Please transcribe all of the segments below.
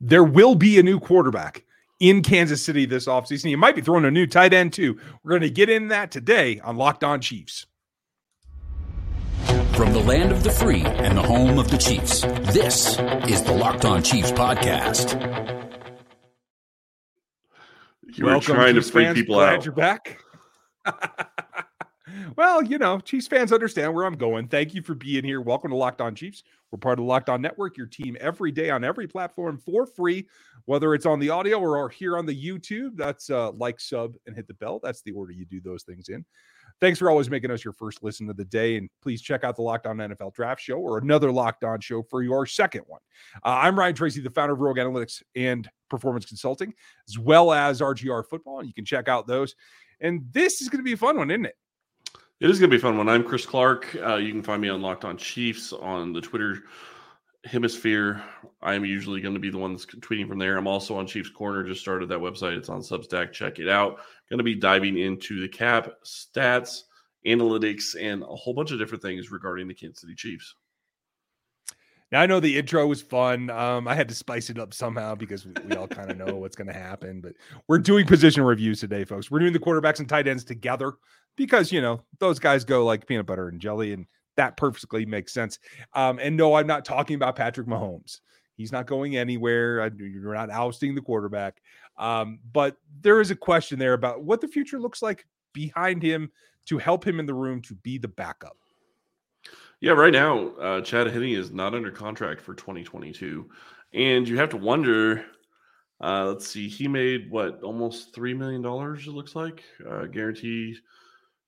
there will be a new quarterback in Kansas City this offseason. You might be throwing a new tight end too. We're going to get in that today on Locked On Chiefs. From the land of the free and the home of the Chiefs, this is the Locked On Chiefs podcast. You were trying to freak people Glad out. you're back. well, you know, Chiefs fans understand where I'm going. Thank you for being here. Welcome to Locked On Chiefs. We're part of the Locked On Network, your team every day on every platform for free, whether it's on the audio or here on the YouTube. That's uh, like, sub, and hit the bell. That's the order you do those things in. Thanks for always making us your first listen of the day. And please check out the Locked On NFL Draft Show or another Locked On show for your second one. Uh, I'm Ryan Tracy, the founder of Rogue Analytics and Performance Consulting, as well as RGR Football. And you can check out those. And this is going to be a fun one, isn't it? It is going to be fun one. I'm Chris Clark. Uh, you can find me on Locked On Chiefs on the Twitter hemisphere. I'm usually going to be the one that's tweeting from there. I'm also on Chiefs Corner. Just started that website. It's on Substack. Check it out. Going to be diving into the cap stats, analytics, and a whole bunch of different things regarding the Kansas City Chiefs. Now I know the intro was fun. Um, I had to spice it up somehow because we, we all kind of know what's going to happen. But we're doing position reviews today, folks. We're doing the quarterbacks and tight ends together because you know those guys go like peanut butter and jelly, and that perfectly makes sense. Um, and no, I'm not talking about Patrick Mahomes. He's not going anywhere. You're not ousting the quarterback. Um, but there is a question there about what the future looks like behind him to help him in the room to be the backup. Yeah, right now, uh, Chad Henne is not under contract for 2022. And you have to wonder uh, let's see, he made what almost $3 million, it looks like, uh, guaranteed,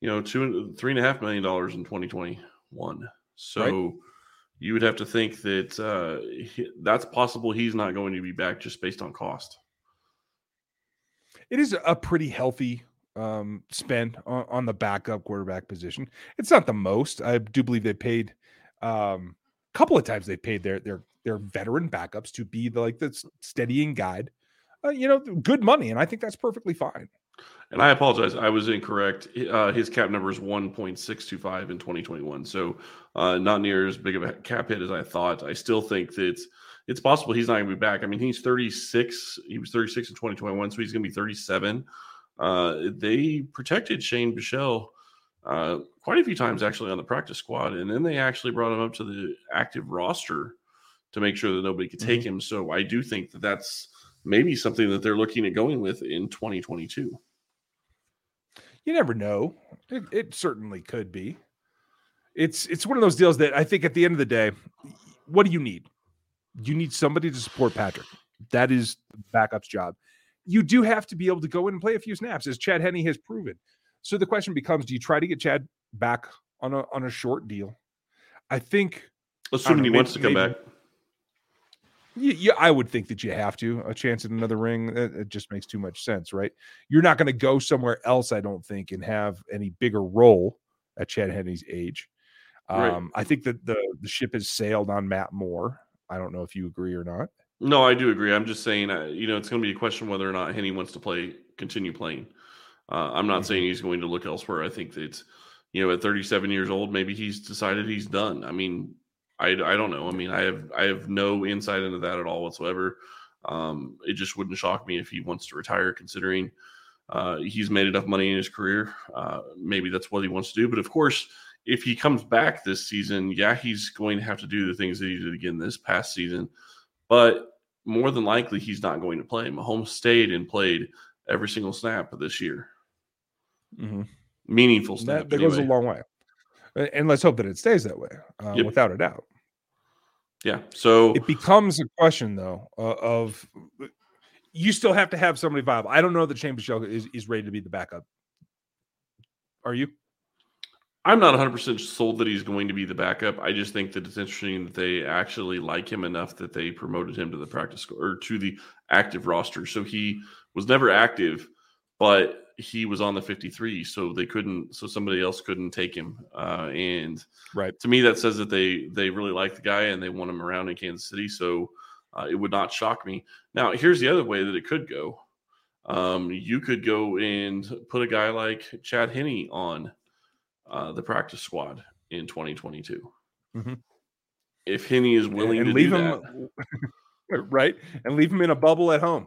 you know, two, three and a half million dollars in 2021. So Right. you would have to think that uh, he, that's possible he's not going to be back just based on cost. it is a pretty healthy um, spend on, on the backup quarterback position. It's not the most. I do believe they paid um, a couple of times. They paid their their their veteran backups to be the like the steadying guide. Uh, you know, good money, and I think that's perfectly fine. And I apologize, I was incorrect. Uh, his cap number is 1.625 in 2021, so uh, not near as big of a cap hit as I thought. I still think that it's, it's possible he's not going to be back. I mean, he's 36. He was 36 in 2021, so he's going to be 37. Uh, they protected Shane Buechele uh, quite a few times actually on the practice squad, and then they actually brought him up to the active roster to make sure that nobody could take him. So I do think that that's maybe something that they're looking at going with in 2022. You never know. It, it certainly could be. It's it's one of those deals that I think at the end of the day, what do you need? You need somebody to support Patrick. That is the backup's job. You do have to be able to go in and play a few snaps, as Chad Henne has proven. So the question becomes: Do you try to get Chad back on a on a short deal? I think Assuming know, he wants to come maybe- back. Yeah, yeah, I would think that you have to a chance at another ring. It, it just makes too much sense, right? You're not going to go somewhere else, I don't think, and have any bigger role at Chad Henne's age. Right. Um, I think that the the ship has sailed on Matt Moore. I don't know if you agree or not. No, I do agree. I'm just saying, uh, you know, it's going to be a question whether or not Henne wants to play, continue playing. Uh, I'm not Mhm. saying he's going to look elsewhere. I think that, you know, at 37 years old, maybe he's decided he's done. I mean, I, I don't know. I mean, I have I have no insight into that at all whatsoever. Um, it just wouldn't shock me if he wants to retire, considering uh, he's made enough money in his career. Uh, maybe that's what he wants to do. But of course, if he comes back this season, yeah, he's going to have to do the things that he did again this past season. But more than likely, he's not going to play. Mahomes stayed and played every single snap of this year, meaningful snap. That, that goes a long way, and let's hope that it stays that way, uh, Yep. without a doubt. Yeah. So It becomes a question though uh, of you still have to have somebody viable. I don't know that Shane Buechele is is ready to be the backup. Are you? I'm not 100% sold that he's going to be the backup. I just think that it's interesting that they actually like him enough that they promoted him to the practice or to the active roster. So he was never active, but he was on the 53. So they couldn't, so somebody else couldn't take him. Uh, and Right. to me, that says that they they really like the guy and they want him around in Kansas City. So uh, it would not shock me. Now, here's the other way that it could go. Um, you could go and put a guy like Chad Henne on uh, the practice squad in 2022. Mhm. If Henne is willing and to leave do him that, right? And leave him in a bubble at home.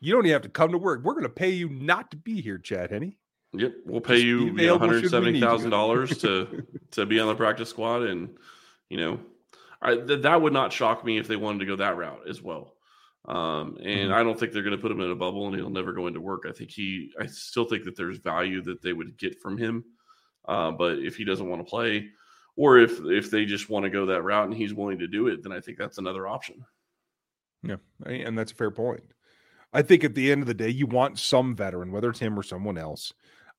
You don't even have to come to work. We're going to pay you not to be here, Chad Henne. Yep, we'll pay Just you, be you know, available one hundred seventy thousand dollars to to be on the practice squad, and you know, I, th- that would not shock me if they wanted to go that route as well. Um, and Mhm. I don't think they're going to put him in a bubble and he'll never go into work. I think he, I still think that there's value that they would get from him. Uh, but if he doesn't want to play, or if if they just want to go that route and he's willing to do it, then I think that's another option. Yeah, and that's a fair point. I think at the end of the day, you want some veteran, whether it's him or someone else.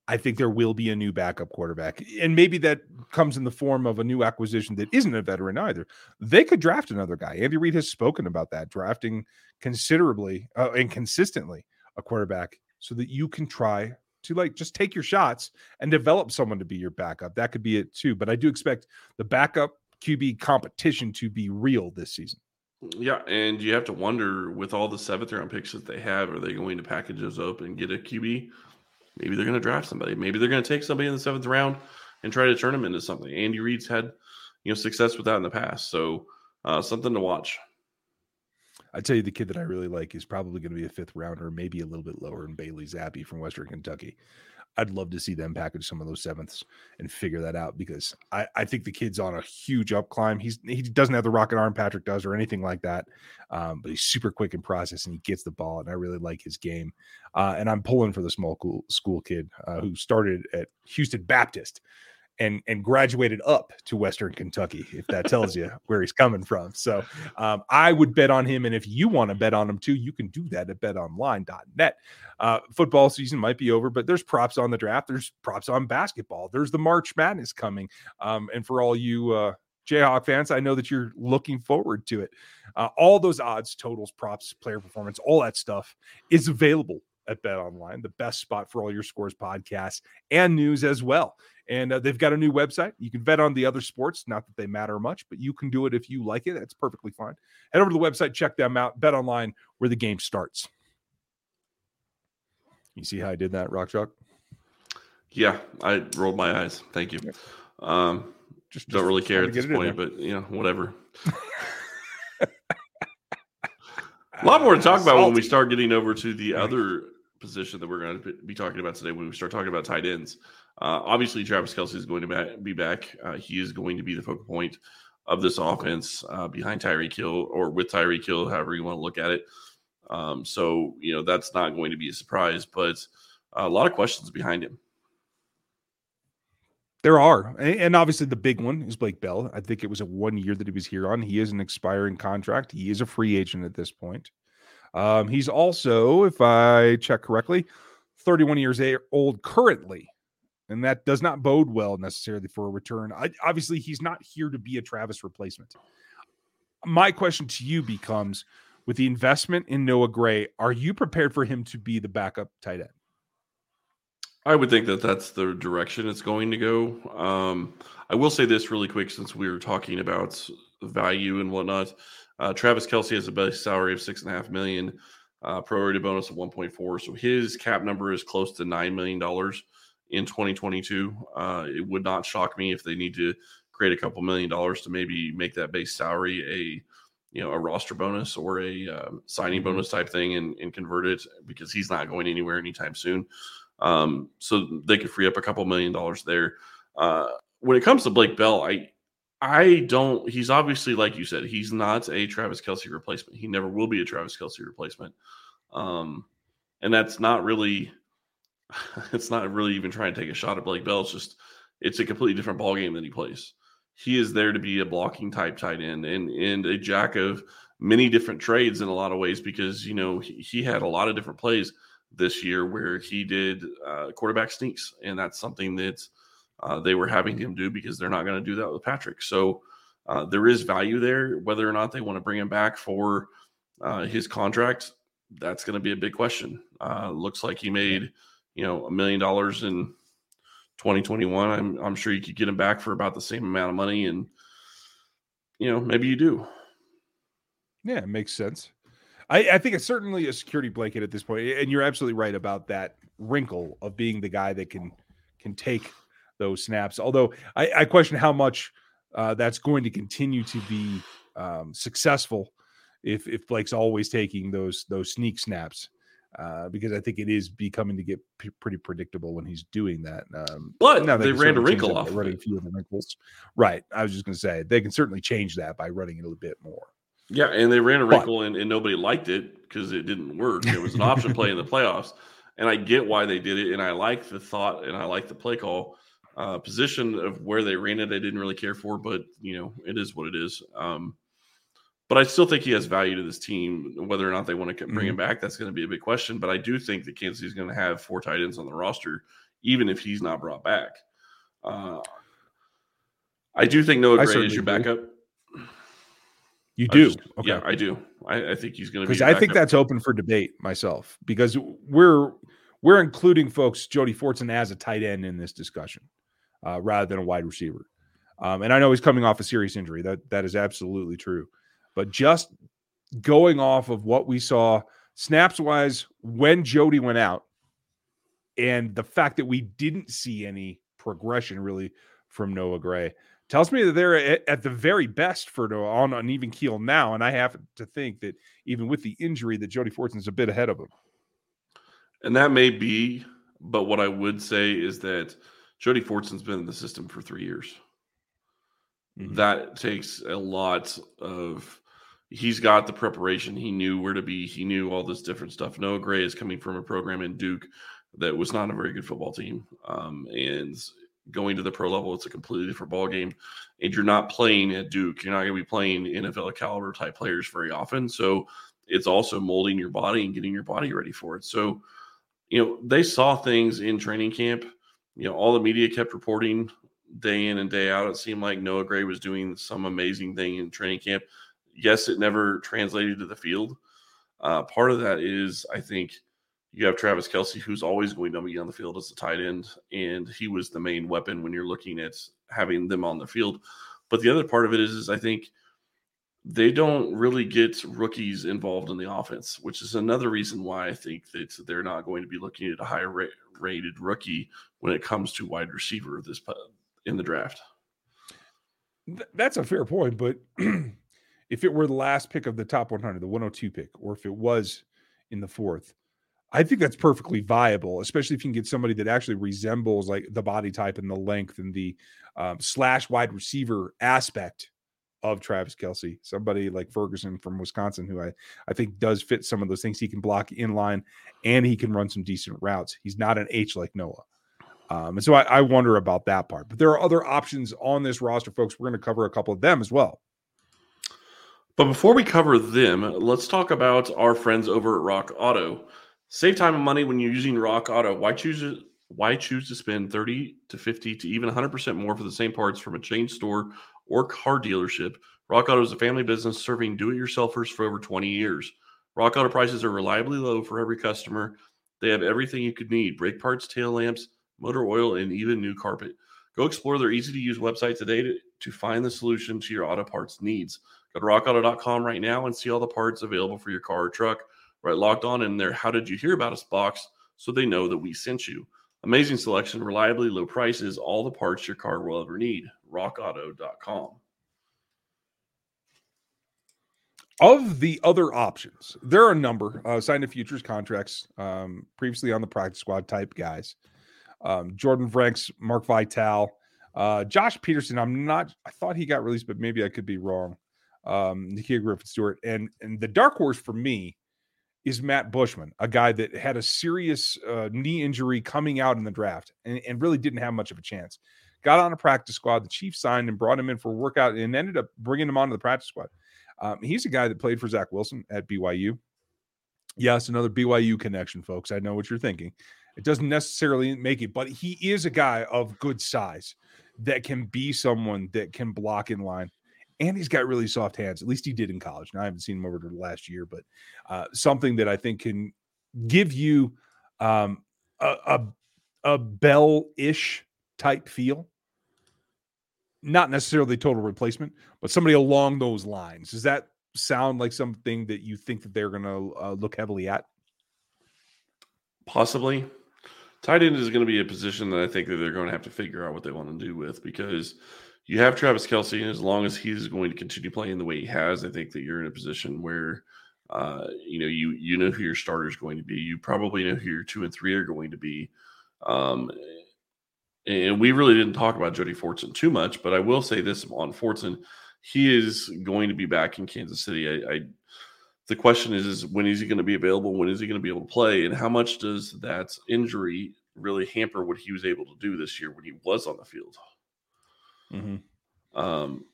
I think there will be a new backup quarterback, and maybe that comes in the form of a new acquisition that isn't a veteran either. They could draft another guy. Andy Reid has spoken about that, drafting considerably uh, and consistently a quarterback, so that you can try to like just take your shots and develop someone to be your backup. That could be it too. But I do expect the backup QB competition to be real this season. Yeah, and you have to wonder with all the seventh round picks that they have, are they going to package those up and get a QB? Maybe they're going to draft somebody. Maybe they're going to take somebody in the seventh round and try to turn them into something. Andy Reid's had you know success with that in the past, so uh, something to watch. I tell you, the kid that I really like is probably going to be a fifth rounder, maybe a little bit lower, in Bailey Zappe from Western Kentucky. I'd love to see them package some of those sevenths and figure that out because I, I think the kid's on a huge up climb. He's he doesn't have the rocket arm Patrick does or anything like that, um, but he's super quick in process and he gets the ball. And I really like his game. Uh, and I'm pulling for the small school, school kid uh, who started at Houston Baptist and and graduated up to Western Kentucky, if that tells you where he's coming from. So um, I would bet on him. And if you want to bet on him too, you can do that at betonline.net. Uh, football season might be over, but there's props on the draft. There's props on basketball. There's the March Madness coming. Um, and for all you uh, Jayhawk fans, I know that you're looking forward to it. Uh, all those odds, totals, props, player performance, all that stuff is available at Bet Online, the best spot for all your scores podcasts and news as well. And uh, they've got a new website. You can bet on the other sports, not that they matter much, but you can do it if you like it. That's perfectly fine. Head over to the website, check them out. Bet Online, where the game starts. You see how I did that, Rock Chalk? Yeah, I rolled my eyes. Thank you. Um, Just don't really care at this get it in point, but you know, whatever. A lot more to talk about when we start getting over to the other position that we're going to be talking about today. When we start talking about tight ends, uh, obviously Travis Kelce is going to be back. Uh, he is going to be the focal point of this offense uh, behind Tyreek Hill or with Tyreek Hill, however you want to look at it. Um, so you know that's not going to be a surprise, but a lot of questions behind him. There are, and obviously the big one is Blake Bell. I think it was a one year that he was here on. He is an expiring contract. He is a free agent at this point. Um, he's also, if I check correctly, 31 years old currently, and that does not bode well necessarily for a return. I, obviously, he's not here to be a Travis replacement. My question to you becomes: with the investment in Noah Gray, are you prepared for him to be the backup tight end? I would think that that's the direction it's going to go. Um, I will say this really quick since we were talking about value and whatnot. Uh, Travis Kelce has a base salary of six and a half million, uh, prorated bonus of 1.4. So his cap number is close to $9 million in 2022. Uh, it would not shock me if they need to create a couple million dollars to maybe make that base salary a you know a roster bonus or a um, signing Mhm. bonus type thing and, and convert it because he's not going anywhere anytime soon. Um, so they could free up a couple million dollars there. Uh, when it comes to Blake Bell, I I don't. He's obviously like you said, he's not a Travis Kelce replacement. He never will be a Travis Kelce replacement. Um, and that's not really. It's not really even trying to take a shot at Blake Bell. It's just it's a completely different ball game that he plays. He is there to be a blocking type tight end and and a jack of many different trades in a lot of ways because you know he, he had a lot of different plays this year where he did uh, quarterback sneaks, and that's something that uh, they were having him do because they're not going to do that with Patrick. So uh, there is value there. Whether or not they want to bring him back for uh, his contract, that's going to be a big question. Uh, looks like he made you know a million dollars in 2021. I'm I'm sure you could get him back for about the same amount of money, and you know maybe you do. Yeah, it makes sense. I, I think it's certainly a security blanket at this point, and you're absolutely right about that wrinkle of being the guy that can can take those snaps. Although I, I question how much uh, that's going to continue to be um, successful if if Blake's always taking those those sneak snaps. Uh, because I think it is becoming to get p- pretty predictable when he's doing that. Um, but now they, they ran a wrinkle off running a few of the wrinkles. Right. I was just going to say they can certainly change that by running it a bit more. Yeah, and they ran a wrinkle but, and, and nobody liked it because it didn't work. It was an option play in the playoffs, and I get why they did it, and I like the thought and I like the play call. Uh, position of where they ran it, I didn't really care for, but you know, it is what it is. Um, but I still think he has value to this team. Whether or not they want to bring mm-hmm. him back, that's going to be a big question. But I do think that Kansas is going to have four tight ends on the roster, even if he's not brought back. Uh, I do think Noah Gray is your backup. You do, just, okay. yeah, I do. I, I think he's going to because I think that's open for debate myself because we're we're including folks Jody Fortson as a tight end in this discussion uh, rather than a wide receiver. Um, and I know he's coming off a serious injury. That that is absolutely true. But just going off of what we saw snaps wise when Jody went out, and the fact that we didn't see any progression really from Noah Gray tells me that they're at, the very best for on an even keel now. And I have to think that even with the injury, that Jody Fortson's a bit ahead of him. And that may be, but what I would say is that Jody Fortson's been in the system for three years. Mm-hmm. That takes a lot of. He's got the preparation. He knew where to be. He knew all this different stuff. Noah Gray is coming from a program in Duke that was not a very good football team, um, and going to the pro level, it's a completely different ball game. And you're not playing at Duke. You're not going to be playing NFL caliber type players very often. So it's also molding your body and getting your body ready for it. So, you know, they saw things in training camp you know, all the media kept reporting day in and day out. It seemed like Noah Gray was doing some amazing thing in training camp. Yes, it never translated to the field. Uh, part of that is, I think, you have Travis Kelce, who's always going to be on the field as a tight end, and he was the main weapon when you're looking at having them on the field. But the other part of it is, is I think they don't really get rookies involved in the offense, which is another reason why I think that they're not going to be looking at a higher rate, rated rookie when it comes to wide receiver this in the draft. That's a fair point, but if it were the last pick of the top 100, the 102 pick, or if it was in the fourth, I think that's perfectly viable, especially if you can get somebody that actually resembles like the body type and the length and the um, slash wide receiver aspect of Travis Kelce, somebody like Ferguson from Wisconsin, who I, I think does fit some of those things. He can block in line and he can run some decent routes. He's not an H like Noah. Um, and so I, I wonder about that part. But there are other options on this roster, folks. We're going to cover a couple of them as well. But before we cover them, let's talk about our friends over at Rock Auto. Save time and money when you're using Rock Auto. Why choose why choose to spend 30 to 50 to even 100% more for the same parts from a chain store or car dealership. Rock Auto is a family business serving do it yourselfers for over 20 years. Rock Auto prices are reliably low for every customer. They have everything you could need brake parts, tail lamps, motor oil, and even new carpet. Go explore their easy to use website today to, to find the solution to your auto parts needs. Go to rockauto.com right now and see all the parts available for your car or truck. Right locked on in their How Did You Hear About Us box so they know that we sent you. Amazing selection, reliably low prices, all the parts your car will ever need. RockAuto.com. Of the other options, there are a number uh, signed to futures contracts um, previously on the practice squad type guys. Um, Jordan Franks, Mark Vital, uh, Josh Peterson. I'm not. I thought he got released, but maybe I could be wrong. Um, Nakia Griffin Stewart, and and the dark horse for me is Matt Bushman, a guy that had a serious uh, knee injury coming out in the draft and, and, really didn't have much of a chance. Got on a practice squad. The Chiefs signed and brought him in for a workout and ended up bringing him onto the practice squad. Um, he's a guy that played for Zach Wilson at BYU. Yes, another BYU connection, folks. I know what you're thinking. It doesn't necessarily make it, but he is a guy of good size that can be someone that can block in line and he's got really soft hands. At least he did in college. Now I haven't seen him over the last year, but uh, something that I think can give you um, a, a, a Bell ish type feel. Not necessarily total replacement, but somebody along those lines. Does that sound like something that you think that they're going to uh, look heavily at? Possibly. Tight end is going to be a position that I think that they're going to have to figure out what they want to do with because you have Travis Kelce, and as long as he's going to continue playing the way he has, I think that you're in a position where uh, you know you you know who your starter is going to be. You probably know who your two and three are going to be. Um, and we really didn't talk about Jody Fortson too much, but I will say this on Fortson, he is going to be back in Kansas City. I, I the question is, is when is he going to be available? When is he going to be able to play? And how much does that injury really hamper what he was able to do this year when he was on the field? Mm-hmm. Um,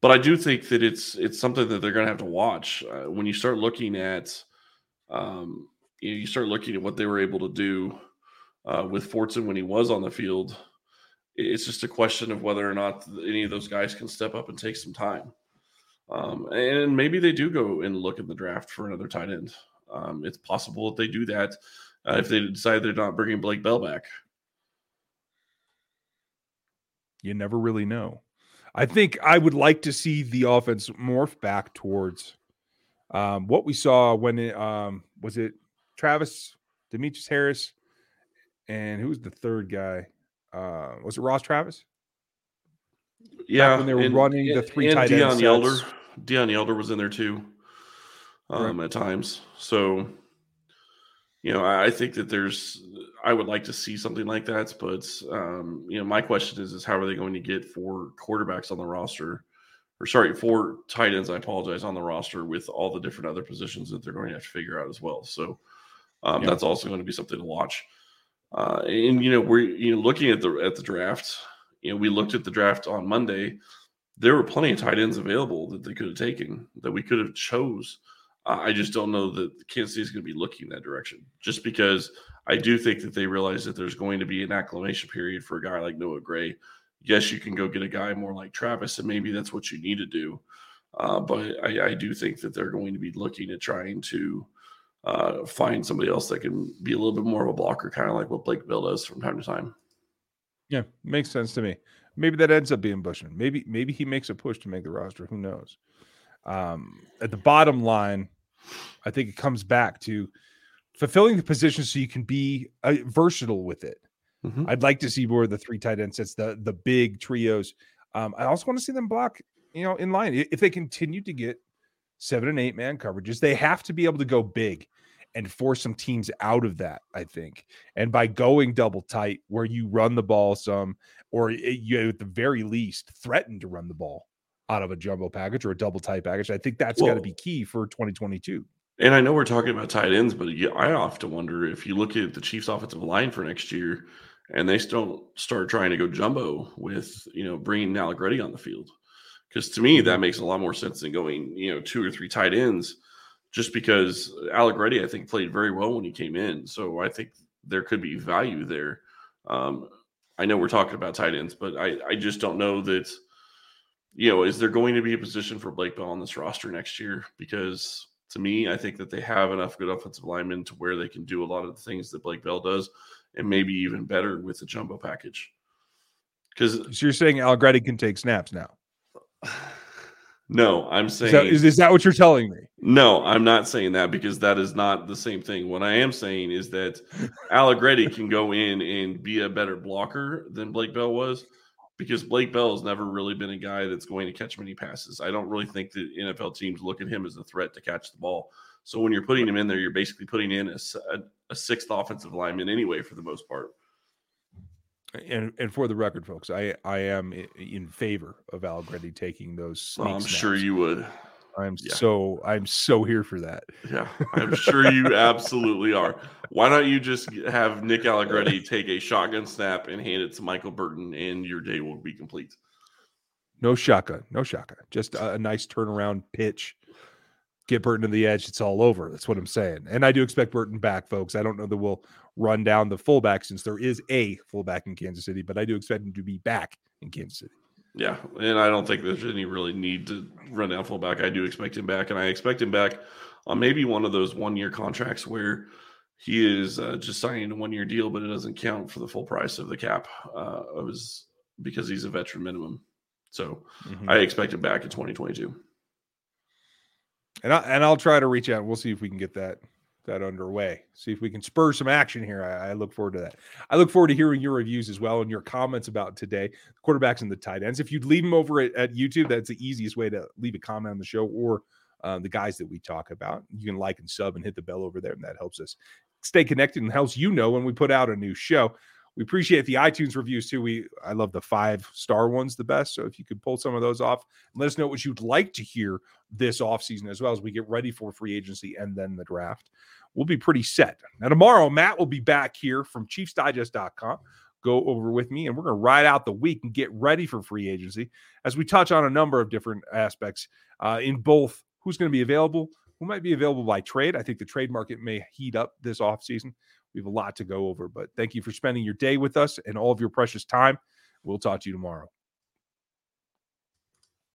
but I do think that it's it's something that they're going to have to watch uh, when you start looking at, um, you, know, you start looking at what they were able to do uh, with Fortson when he was on the field. It's just a question of whether or not any of those guys can step up and take some time. Um, and maybe they do go and look in the draft for another tight end. Um, it's possible that they do that uh, if they decide they're not bringing Blake Bell back. You never really know. I think I would like to see the offense morph back towards um, what we saw when it um, was it Travis, Demetrius Harris, and who was the third guy? Uh, was it Ross Travis? Yeah, when they were and, running the three and tight Dion end Yelder. sets. Deon Yelder was in there too, um, at times. So, you know, I, think that there's. I would like to see something like that, but um, you know, my question is, is how are they going to get four quarterbacks on the roster, or sorry, four tight ends? I apologize on the roster with all the different other positions that they're going to have to figure out as well. So, um, Yeah. that's also going to be something to watch. Uh, and you know, we're you know looking at the at the draft. You know, we looked at the draft on Monday. There were plenty of tight ends available that they could have taken that we could have chose. I just don't know that Kansas City is going to be looking that direction. Just because I do think that they realize that there's going to be an acclimation period for a guy like Noah Gray. Yes, you can go get a guy more like Travis, and maybe that's what you need to do. Uh, but I, I do think that they're going to be looking at trying to uh, find somebody else that can be a little bit more of a blocker, kind of like what Blake Bell does from time to time. Yeah, makes sense to me. Maybe that ends up being Bushman. Maybe maybe he makes a push to make the roster. Who knows? Um, at the bottom line, I think it comes back to fulfilling the position so you can be uh, versatile with it. Mhm. I'd like to see more of the three tight end sets, the the big trios. Um, I also want to see them block, you know, in line. If they continue to get seven and eight man coverages, they have to be able to go big and force some teams out of that. I think, and by going double tight, where you run the ball some, or it- you at the very least threaten to run the ball out of a jumbo package or a double tight package. I think that's got to be key for 2022. And I know we're talking about tight ends, but I often wonder if you look at the Chiefs' offensive line for next year, and they still start trying to go jumbo with you know bringing Allegretti on the field, because to me that makes a lot more sense than going you know two or three tight ends, just because Allegretti I think played very well when he came in, so I think there could be value there. Um, I know we're talking about tight ends, but I I just don't know that. You know, is there going to be a position for Blake Bell on this roster next year? Because to me, I think that they have enough good offensive linemen to where they can do a lot of the things that Blake Bell does, and maybe even better with the jumbo package. Because So you're saying Allegretti can take snaps now? no, I'm Is saying that, is, is that what you're telling me? no, I'm not saying that because that is not the same thing. What I am saying is that Allegretti can go in and be a better blocker than Blake Bell was. Because Blake Bell has never really been a guy that's going to catch many passes. I don't really think that NFL teams look at him as a threat to catch the ball. So when you're putting him in there, you're basically putting in a sixth offensive lineman anyway, for the most part. And and for the record, folks, I I am in favor of Al Allegretti taking those. I'm sure you would. I'm yeah. so I'm so here for that. Yeah, I'm sure you absolutely are. Why don't you just have Nick Allegretti take a shotgun snap and hand it to Michael Burton, and your day will be complete. No shotgun, no shotgun. Just a, a nice turnaround pitch. Get Burton to the edge. It's all over. That's what I'm saying. And I do expect Burton back, folks. I don't know that we'll run down the fullback since there is a fullback in Kansas City, but I do expect him to be back in Kansas City. Yeah, and I don't think there's any really need to run down fullback. I do expect him back, and I expect him back on maybe one of those one year contracts where he is uh, just signing a one year deal, but it doesn't count for the full price of the cap uh, of his because he's a veteran minimum. So Mhm. I expect him back in 2022. and I, and I'll try to reach out. We'll see if we can get that that underway. See if we can spur some action here. I, I, look forward to that. I look forward to hearing your reviews as well and your comments about today, quarterbacks and the tight ends. If you'd leave them over at, at YouTube, that's the easiest way to leave a comment on the show or uh, the guys that we talk about. You can like and sub and hit the bell over there, and that helps us stay connected and helps you know when we put out a new show. We appreciate the iTunes reviews too. We I love the five star ones the best. So if you could pull some of those off, let us know what you'd like to hear this offseason as well as we get ready for free agency and then the draft. We'll be pretty set. Now tomorrow, Matt will be back here from ChiefsDigest.com. Go over with me, and we're going to ride out the week and get ready for free agency as we touch on a number of different aspects uh, in both who's going to be available, who might be available by trade. I think the trade market may heat up this offseason. We have a lot to go over, but thank you for spending your day with us and all of your precious time. We'll talk to you tomorrow.